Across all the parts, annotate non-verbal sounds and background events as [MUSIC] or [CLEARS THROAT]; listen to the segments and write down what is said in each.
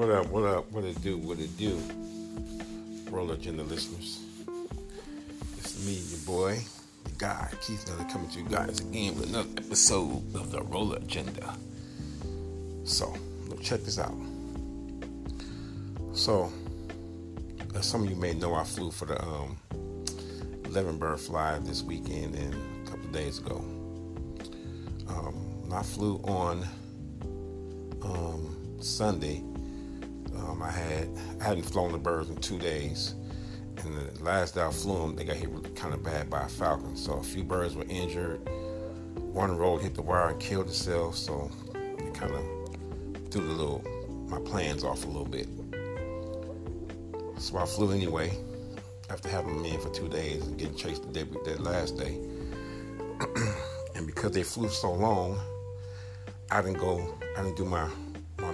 What up, what up, what it do, what it do? Roller Agenda listeners. It's me, your boy, the guy, Keith Nutter, coming to you guys again with another episode of the Roller Agenda. So, check this out. So, as some of you may know, I flew for the um, 11 bird fly this weekend and a couple days ago. Um, I flew on um, Sunday. Um, I had I hadn't flown the birds in two days, and the last day I flew them, they got hit kind of bad by a falcon. So a few birds were injured. One rolled, hit the wire, and killed itself. So it kind of threw the little my plans off a little bit. So I flew anyway after having them in for two days and getting chased the day that last day. [CLEARS THROAT] and because they flew so long, I didn't go. I didn't do my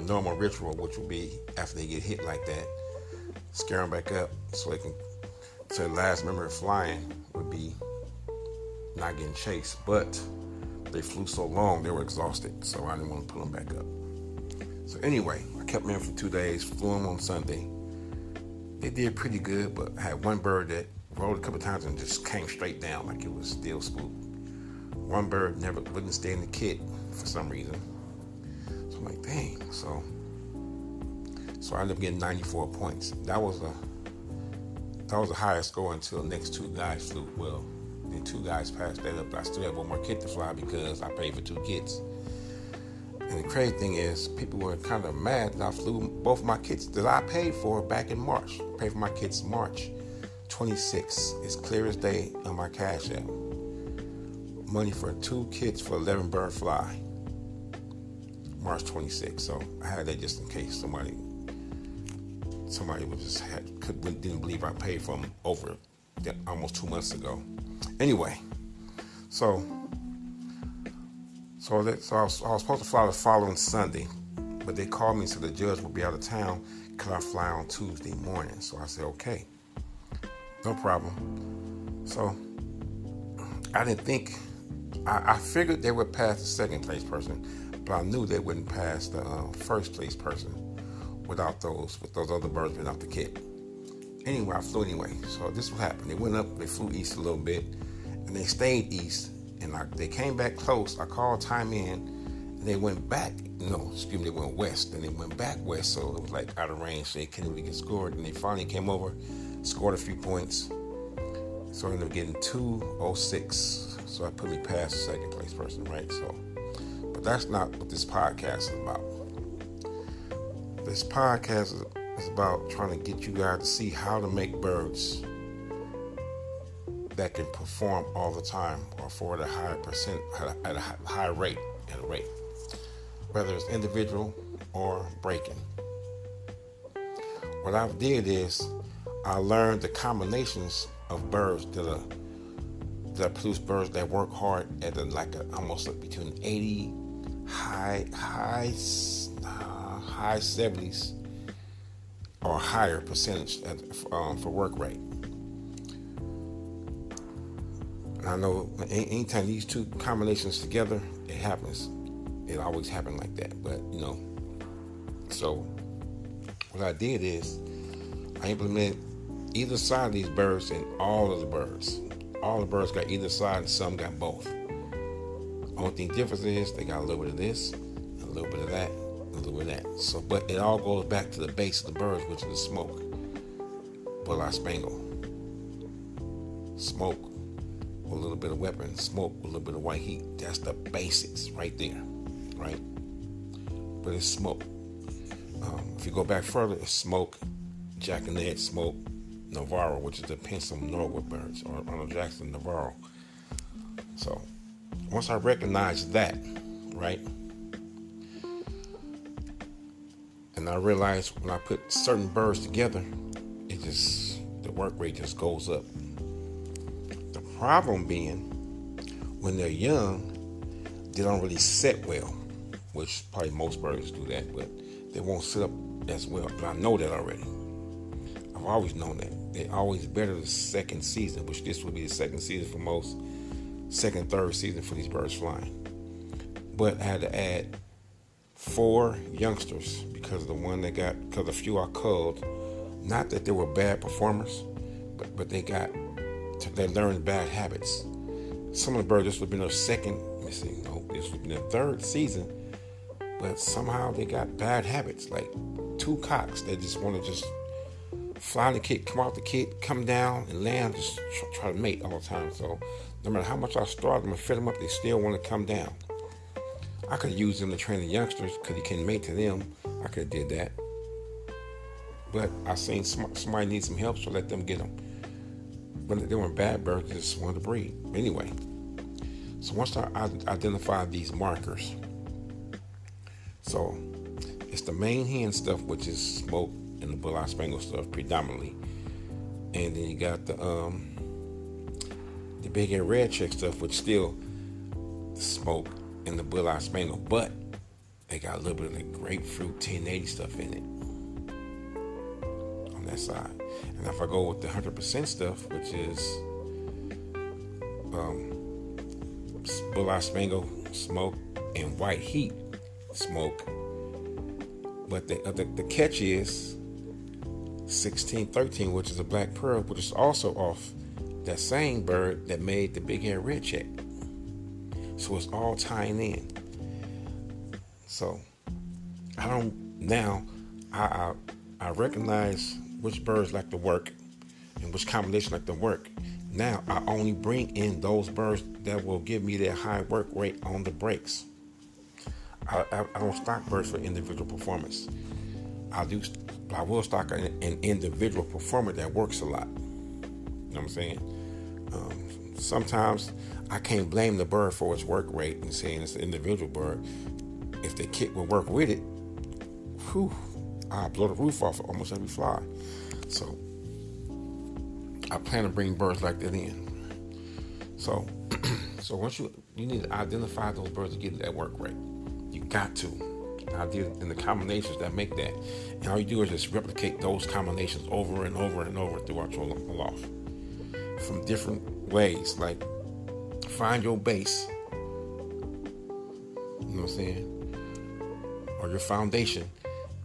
normal ritual, which would be after they get hit like that, scare them back up so they can. So the last memory of flying would be not getting chased, but they flew so long they were exhausted, so I didn't want to pull them back up. So anyway, I kept them in for two days, flew them on Sunday. They did pretty good, but I had one bird that rolled a couple times and just came straight down like it was still spooked. One bird never wouldn't stay in the kit for some reason. I'm like, dang. So so I ended up getting 94 points. That was a that was the highest score until next two guys flew. Well, then two guys passed that up. I still have one more kit to fly because I paid for two kits. And the crazy thing is, people were kind of mad that I flew both my kits that I paid for back in March. I paid for my kits March 26. It's clear as day on my cash app. Money for two kits for 11 bird fly. March 26. So I had that just in case somebody somebody was just had, could, didn't believe I paid for them over that almost two months ago. Anyway, so so that so I was, I was supposed to fly the following Sunday, but they called me and said the judge would be out of town. Could I fly on Tuesday morning? So I said okay, no problem. So I didn't think I, I figured they would pass the second place person, but I knew they wouldn't pass the uh, first place person without those with those other birds being off the kit. Anyway, I flew anyway. So this what happened. They went up, they flew east a little bit, and they stayed east. And I, they came back close. I called time in, and they went back. No, excuse me, they went west. And they went back west, so it was like out of range. So they couldn't really get scored. And they finally came over, scored a few points. So I ended up getting 206. So I put me past the second place person, right? So, that's not what this podcast is about. This podcast is, about trying to get you guys to see how to make birds that can perform all the time or for a high percent at a high rate at a rate, whether it's individual or breaking. What I've did is I learned the combinations of birds that are that produce birds that work hard at a, like a, almost like between 80 high high uh, high 70s or higher percentage at, um, for work rate. And I know anytime these two combinations together, it happens. It always happens like that. But you know, so what I did is I implemented either side of these birds and all of the birds. All the birds got either side and some got both. Only thing difference is they got a little bit of this, a little bit of that, a little bit of that. So, but it all goes back to the base of the birds, which is the smoke. Bull-eye spangle. Smoke a little bit of weapon, smoke a little bit of white heat. That's the basics right there, right? But it's smoke. Um, if you go back further, it's smoke, Jack-O-Ned, smoke, Navarro, which is the Pensom Norwood birds, or Arnold Jackson Navarro. So once I recognized that, right, and I realized when I put certain birds together, it just the work rate just goes up. The problem being when they're young, they don't really set well, which probably most birds do that, but they won't sit up as well. But I know that already. I've always known that. They're always better the second season, which this will be the second season for most, second, third season for these birds flying. But I had to add four youngsters because the one that got because a few I culled. Not that they were bad performers, but but they got they learned bad habits. Some of the birds this would have been their second. Let me see, no, this would have been their third season, but somehow they got bad habits. Like two cocks that just want to just fly the kit, come out the kit, come down and land, just try to mate all the time. So no matter how much I start them and fit them up, they still want to come down. I could use them to train the youngsters because you can mate to them. I could have did that. But I seen somebody needs some help, so let them get them. But they weren't bad birds, they just wanted to breed. Anyway, so once I identified these markers, so it's the main hen stuff, which is smoke and the bull eye spangle stuff predominantly, and then you got the um big and red check stuff, which still smoke in the Bull Eye Spangle, but they got a little bit of the grapefruit 1080 stuff in it on that side. And if I go with the 100% stuff, which is um, Bull Eye Spangle smoke and white heat smoke, but the, uh, the, the catch is 1613, which is a black pearl, which is also off that same bird that made the big hair red check. So it's all tying in. So I don't now I I, I recognize which birds like to work and which combination like to work. Now I only bring in those birds that will give me that high work rate on the breaks. I, I, I don't stock birds for individual performance. I do. I will stock an, an individual performer that works a lot. You know what I'm saying? Um, sometimes I can't blame the bird for its work rate and saying it's an individual bird. If the kit will work with it, whew, I blow the roof off of almost every fly. So I plan to bring birds like that in. So, [CLEARS THROAT] so once you you need to identify those birds to get that work rate. You got to. I did in the combinations that make that, and all you do is just replicate those combinations over and over and over throughout your loft from different ways. Like find your base. You know what I'm saying? Or your foundation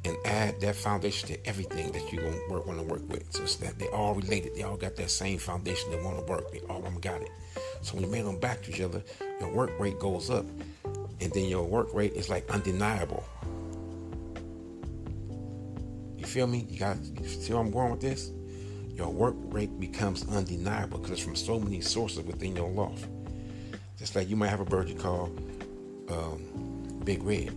and add that foundation to everything that you're gonna work want to work with. So it's that they all related. They all got that same foundation they want to work. They all got it. So when you make them back to each other, your work rate goes up, and then your work rate is like undeniable. You feel me? You got see where I'm going with this? Your work rate becomes undeniable because it's from so many sources within your loft. Just like you might have a bird you call um, Big Red.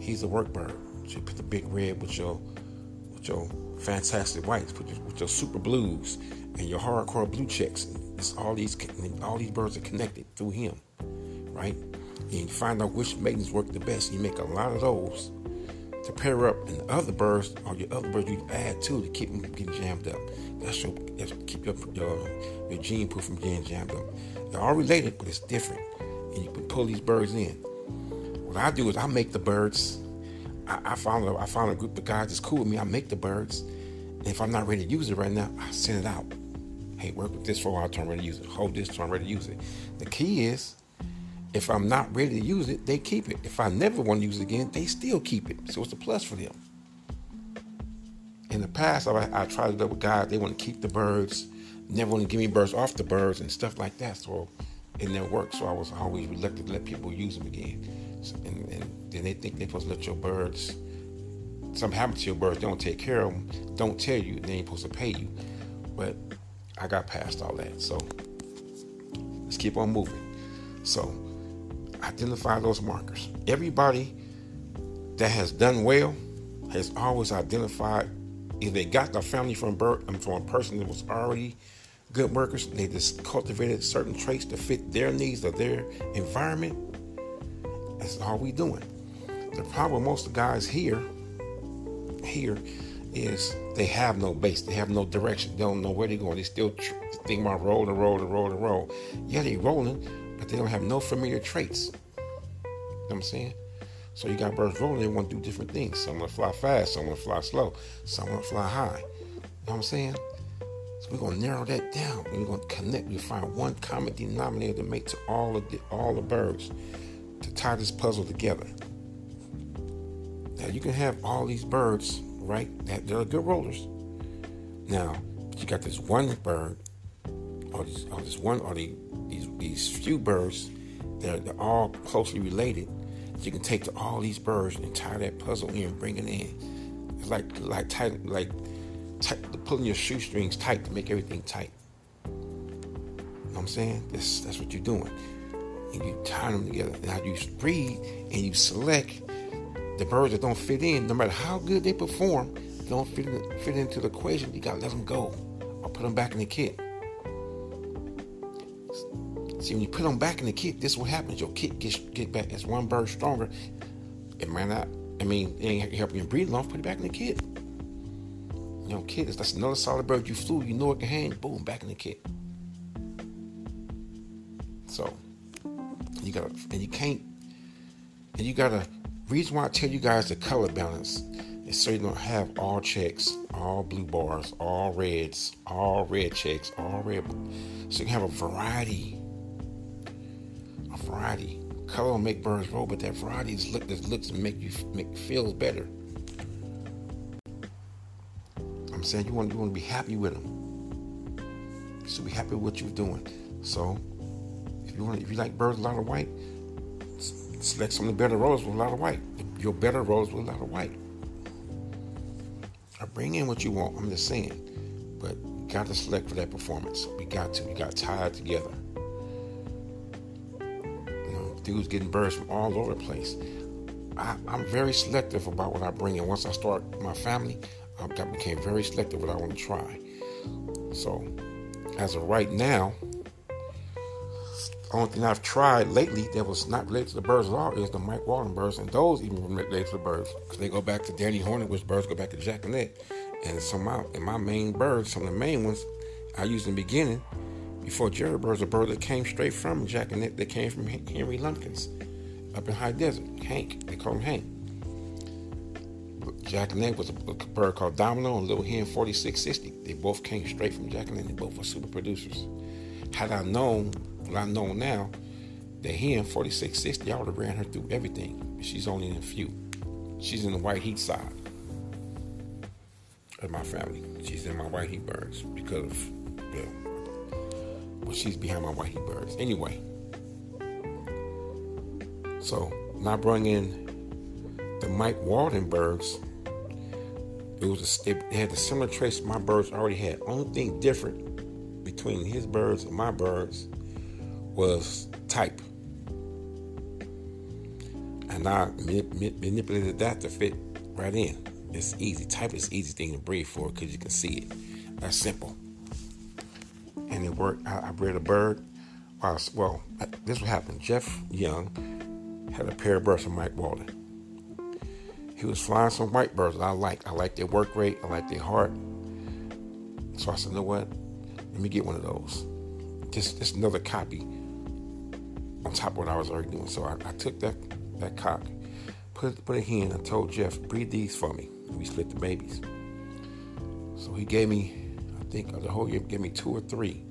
He's a work bird. So you put the Big Red with your with your fantastic whites, your, with your super blues and your hardcore blue checks. It's all these all these birds are connected through him, right? And you find out which maidens work the best. You make a lot of those to pair up, and the other birds or your other birds you add to to keep them from getting jammed up. That's your that's keep your your, your gene pool from getting jammed up. They're all related, but it's different. And you can pull these birds in. What I do is I make the birds. I, I found a, I found a group of guys that's cool with me. I make the birds. And if I'm not ready to use it right now, I send it out. Hey, work with this for a while till I'm ready to use it. Hold this till I'm ready to use it. The key is if I'm not ready to use it, they keep it. If I never want to use it again, they still keep it. So it's a plus for them. In the past, I, I tried to do with guys, they want to keep the birds never want to give me birds off the birds and stuff like that. So it never worked. So I was always reluctant to let people use them again. So, and, and, then they think they're supposed to let your birds, something happen to your birds, don't take care of them, don't tell you, they ain't supposed to pay you. But I got past all that. So let's keep on moving. So identify those markers. Everybody that has done well has always identified if they got their family from birth and from a person that was already good workers, they just cultivated certain traits to fit their needs or their environment. That's all we doing. The problem most of the guys here here is they have no base, they have no direction, they don't know where they're going. They still think about roll and roll and roll and roll. Yeah, they rolling, but they don't have no familiar traits. You know what I'm saying? So you got birds rolling, they want to do different things. Some want to fly fast, some want to fly slow, some want to fly high. You know what I'm saying? So we're gonna narrow that down. We're gonna connect. We find one common denominator to make to all of the all the birds to tie this puzzle together. Now you can have all these birds, right? That they're good rollers. Now you got this one bird, or this, or this one, or the, these few birds. They're, they're all closely related. You can take to all these birds and tie that puzzle in, and bring it in. It's like like tight, like tight, pulling your shoestrings tight to make everything tight. You know what I'm saying? That's that's what you're doing. And you tie them together. Now you breed and you select the birds that don't fit in, no matter how good they perform, don't fit, fit into the equation, you gotta let them go or put them back in the kit. See, when you put them back in the kit, this is what happens. Your kit gets get back as one bird stronger. It might not, I mean, it ain't helping you breed long, put it back in the kit. You know, kit is that's another solid bird you flew, you know it can hang, boom, back in the kit. So you gotta and you can't and you gotta reason why I tell you guys the color balance is so you don't have all checks, all blue bars, all reds, all red checks, all red. So you have a variety. Variety. Color make birds roll, but that variety is look that looks make you make feels better. I'm saying you want you want to be happy with them. So be happy with what you're doing. So if you want if you like birds a lot of white, select some of the better rollers with a lot of white. Your better rollers with a lot of white. I bring in what you want. I'm just saying, but you got to select for that performance. We got to. We got tied together. Dudes getting birds from all over the place. I, am very selective about what I bring in. Once I start my family, I became very selective what I want to try. So, as of right now, only thing I've tried lately that was not related to the birds at all is the Mike Walden birds, and those even related to the birds because they go back to Danny Hornet, which birds go back to Jacqueline. And some of my, and my main birds, some of the main ones I used in the beginning, before Jerry Bird's a bird that came straight from Jacqueline, that came from Henry Lumpkins up in High Desert. Hank, they call him Hank. Jacqueline was a, bird called Domino and Little Hen 4660. They both came straight from Jacqueline. They both were super producers. Had I known what I know now, that hen in 4660, I would have ran her through everything. She's only in a few. She's in the white heat side of my family. She's in my white heat birds because of, know, well, she's behind my white birds. Anyway, so now bring in the Mike Walden birds. It was a, it had the similar traits my birds already had. Only thing different between his birds and my birds was type. And I manipulated that to fit right in. It's easy. Type is easy thing to breed for because you can see it. That's simple. And it worked. I, I bred a bird. well, this what happened. Jeff Young had a pair of birds from Mike Walden. He was flying some white birds that I like. I like their work rate. I like their heart. So I said, you know what? Let me get one of those. Just, just another copy on top of what I was already doing. So I, I took that that cock, put put it in, and told Jeff, breed these for me. And we split the babies. So he gave me, I think the whole year gave me two or three.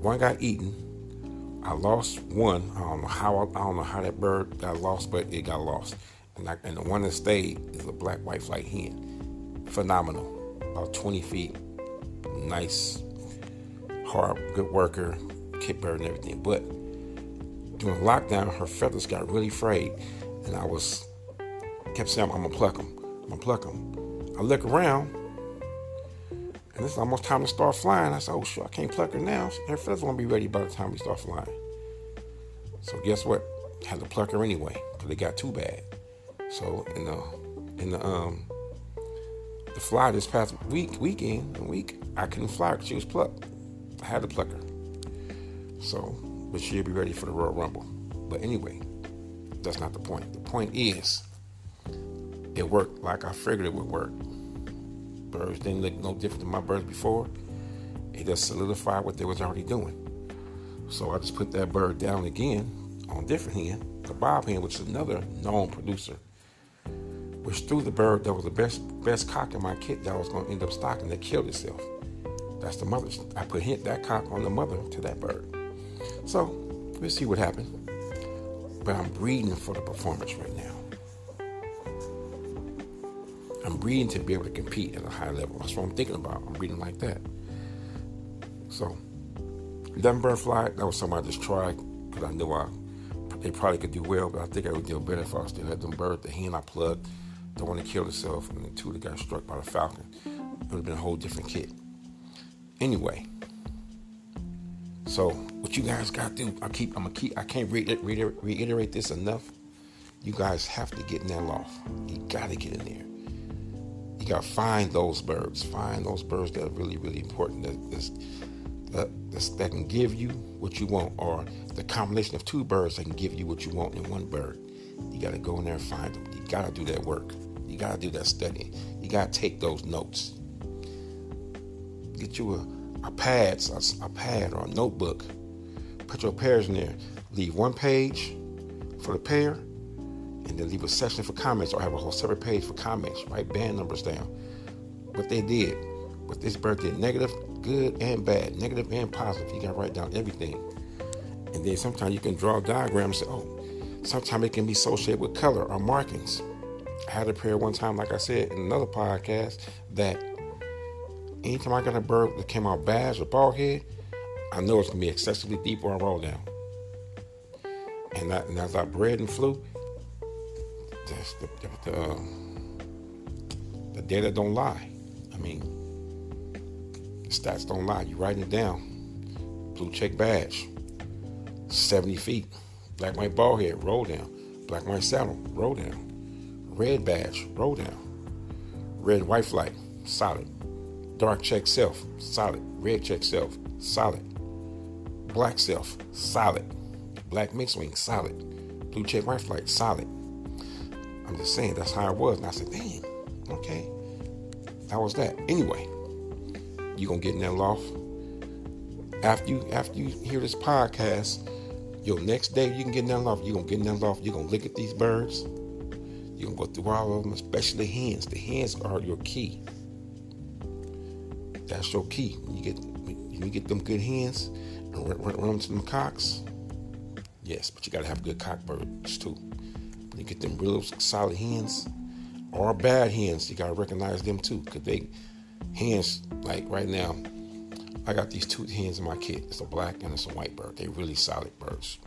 One got eaten. I lost one. I don't know how I don't know how that bird got lost, but it got lost. And, I, and the one that stayed is a black white flight hen. Phenomenal. About 20 feet. Nice, hard, good worker, kit bird and everything. But during lockdown, her feathers got really frayed, and I was kept saying, "I'm gonna pluck them. I'm gonna pluck them." I look around, and it's almost time to start flying. I said, "Oh, sure, I can't pluck her now. Her feathers won't be ready by the time we start flying." So guess what? Had to pluck her anyway because they got too bad. So in the in the um the fly this past week weekend week I couldn't fly because she was plucked. I had to pluck her. So but she'll be ready for the Royal Rumble. But anyway, that's not the point. The point is, it worked like I figured it would work. Birds didn't look no different than my birds before. It just solidified what they was already doing. So I just put that bird down again on different hen, the bob hen, which is another known producer, which threw the bird that was the best best cock in my kit that I was going to end up stocking that killed itself. That's the mother. I put hint that cock on the mother to that bird. So we'll see what happens. But I'm breeding for the performance right now. I'm breeding to be able to compete at a high level. That's what I'm thinking about. I'm breeding like that. So, them bird fly, that was something I just tried because I knew I they probably could do well, but I think I would do better if I still had them birds. The hen I plugged, the one that killed itself, and the two that got struck by the falcon. It would have been a whole different kit. Anyway, so what you guys got to do? I keep. I'm gonna keep. I can't reiterate, reiterate this enough. You guys have to get in that loft. You got to get in there. You got to find those birds. Find those birds that are really, really important. That, that, that can give you what you want, or the combination of two birds that can give you what you want in one bird. You got to go in there and find them. You got to do that work. You got to do that studying. You got to take those notes. Get you a, a pad, a, a pad or a notebook. Put your pairs in there. Leave one page for the pair, and then leave a section for comments, or have a whole separate page for comments. Write band numbers down. What they did, what this bird did, negative, good, and bad, negative and positive. You got to write down everything. And then sometimes you can draw diagrams. Say, oh, sometimes it can be associated with color or markings. I had a pair one time, like I said in another podcast, that anytime I got a bird that came out badge or bald head, I know it's gonna be excessively deep or I roll down. And, that, and as I bred and flew, the, the, the, um, the data don't lie. I mean, the stats don't lie. You writing it down. Blue check badge, 70 feet. Black white ball head, roll down. Black white saddle, roll down. Red badge, roll down. Red white flight, solid. Dark check self, solid. Red check self, solid. Black self, solid. Black mixed wing, solid. Blue check white flight, solid. I'm just saying that's how it was. And I said, damn, okay. That was that. Anyway, you gonna get in that loft. After you after you hear this podcast, your next day you can get in that loft. You're gonna get in that loft, you're gonna look at these birds. You're gonna go through all of them, especially the hens. The hens are your key. That's your key. When you get when you get them good hens and run, run, run them to them cocks. Yes, but you gotta have good cock birds too. Get them real solid hens or bad hens, you gotta recognize them too, cause they hens like right now. I got these two hens in my kit. It's a black and it's a white bird. They're really solid birds.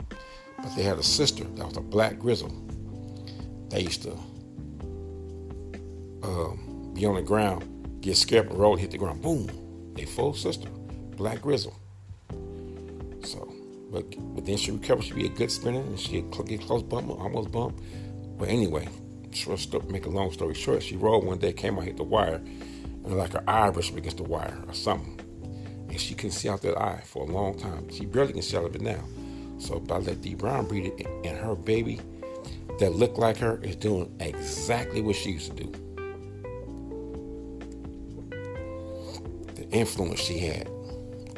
But they had a sister that was a black grizzle. They used to um, be on the ground, get scared and roll, hit the ground. Boom. They full sister, black grizzle. So, but but then she recovered. She be a good spinner and she get close bump, almost bump. But anyway, short story, make a long story short, she rolled one day, came out, hit the wire, and like her eye brushed against the wire or something and she couldn't see out that eye for a long time. She barely can see out of it now. So by let D Brown breed it, and her baby that looked like her is doing exactly what she used to do. The influence she had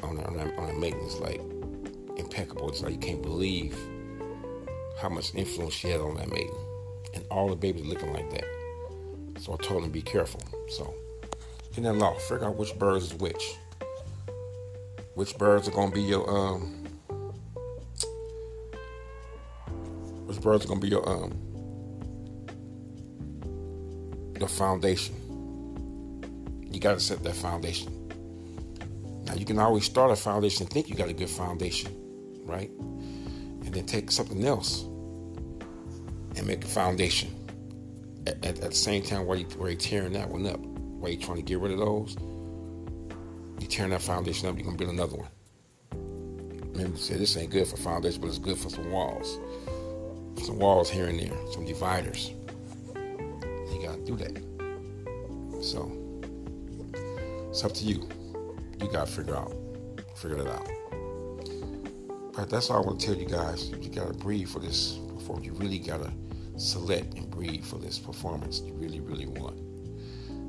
on her, on her, on is like impeccable. It's like you can't believe how much influence she had on that maiden. And all the babies looking like that. So I told them be careful. So in that law, figure out which birds is which which birds are gonna be your um which birds are gonna be your um the foundation. You gotta set that foundation. Now you can always start a foundation and think you got a good foundation, right? And then take something else and make a foundation. At, at, at the same time while, you, while you're tearing that one up, while you're trying to get rid of those, you're tearing that foundation up, you're gonna build another one. Maybe say this ain't good for foundation, but it's good for some walls. Some walls here and there, some dividers. You gotta do that. So it's up to you. You gotta figure out, figure it out. But that's all I want to tell you guys. You gotta breathe for this performance. You really gotta select and breathe for this performance. You really, really want.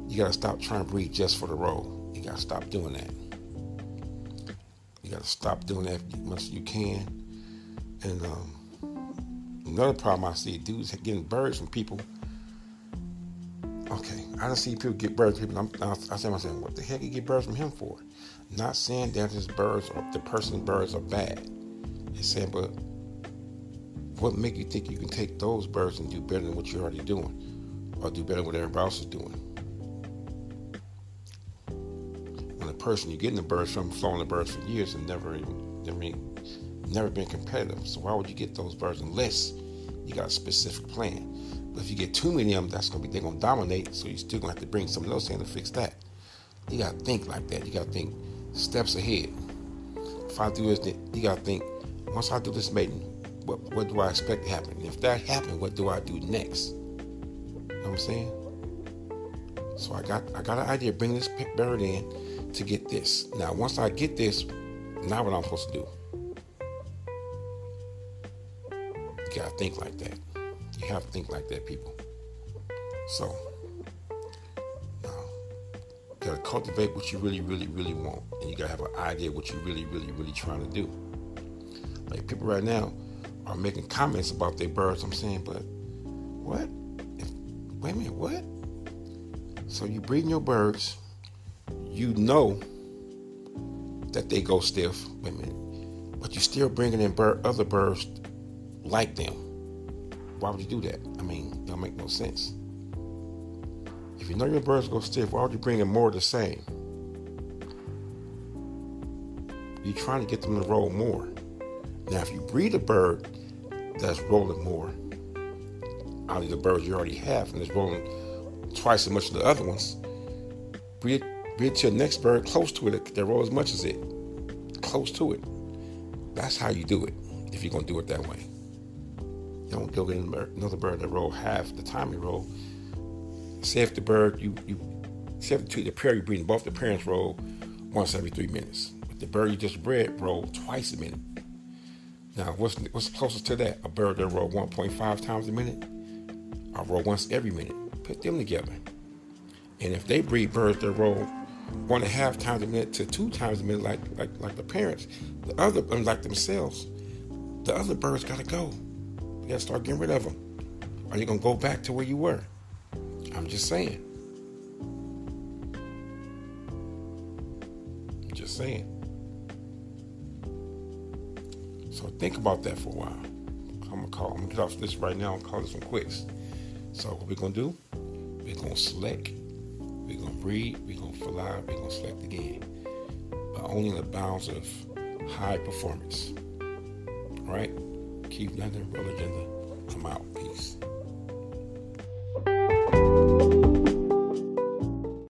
You gotta stop trying to breathe just for the role you gotta stop doing that. You gotta stop doing that as much as you can. And um, another problem I see, dudes getting birds from people. Okay, I don't see people get birds from people. I'm, I say myself, what the heck you get birds from him for? Not saying that his birds or the person's birds are bad. It's saying, but what make you think you can take those birds and do better than what you're already doing or do better than what everybody else is doing? When the person you're getting the birds from flown the birds for years and never even, never, never been competitive. So why would you get those birds unless you got a specific plan? But if you get too many of them, that's gonna be they're gonna dominate, so you're still gonna have to bring something else in to fix that. You gotta think like that. You gotta think steps ahead. If I do this, you gotta think, once I do this mating, what what do I expect to happen? If that happened, what do I do next? You know what I'm saying? So I got I got an idea. Bring this bird in to get this. Now once I get this, now what I'm supposed to do? You gotta think like that. You have to think like that, people. So you gotta cultivate what you really, really, really want, and you gotta have an idea what you really, really, really trying to do. Like people right now are making comments about their birds. I'm saying, but what? If, wait a minute, what? So you breeding your birds, you know that they go stiff. Minute, but you're still bringing in bird, other birds like them. Why would you do that? I mean, don't make no sense. If you know your birds go stiff, why would you bring in more of the same? You're trying to get them to roll more. Now, if you breed a bird that's rolling more out of the birds you already have and it's rolling twice as much as the other ones, breed, breed your next bird close to it that roll as much as it. Close to it. That's how you do it if you're going to do it that way. You don't go get another bird that roll half the time you roll. Say if the bird, you, you say if the, the pair you're breeding, both the parents roll once every three minutes. But the bird you just bred roll twice a minute. Now, what's what's closest to that? A bird that roll 1.5 times a minute? I roll once every minute. Put them together. And if they breed birds that roll one and a half times a minute to two times a minute, like like like the parents, the other like themselves, the other birds gotta go. You gotta start getting rid of them. Are you gonna go back to where you were? I'm just saying. Just saying. So think about that for a while. I'm gonna call. I'm gonna get off this right now and call this one quits. So what we're gonna do? We're gonna select. We're gonna breed. We're gonna fly. We're gonna select again, but only in the bounds of high performance. All right. Keep London, Roll Agenda. I'm out. Peace.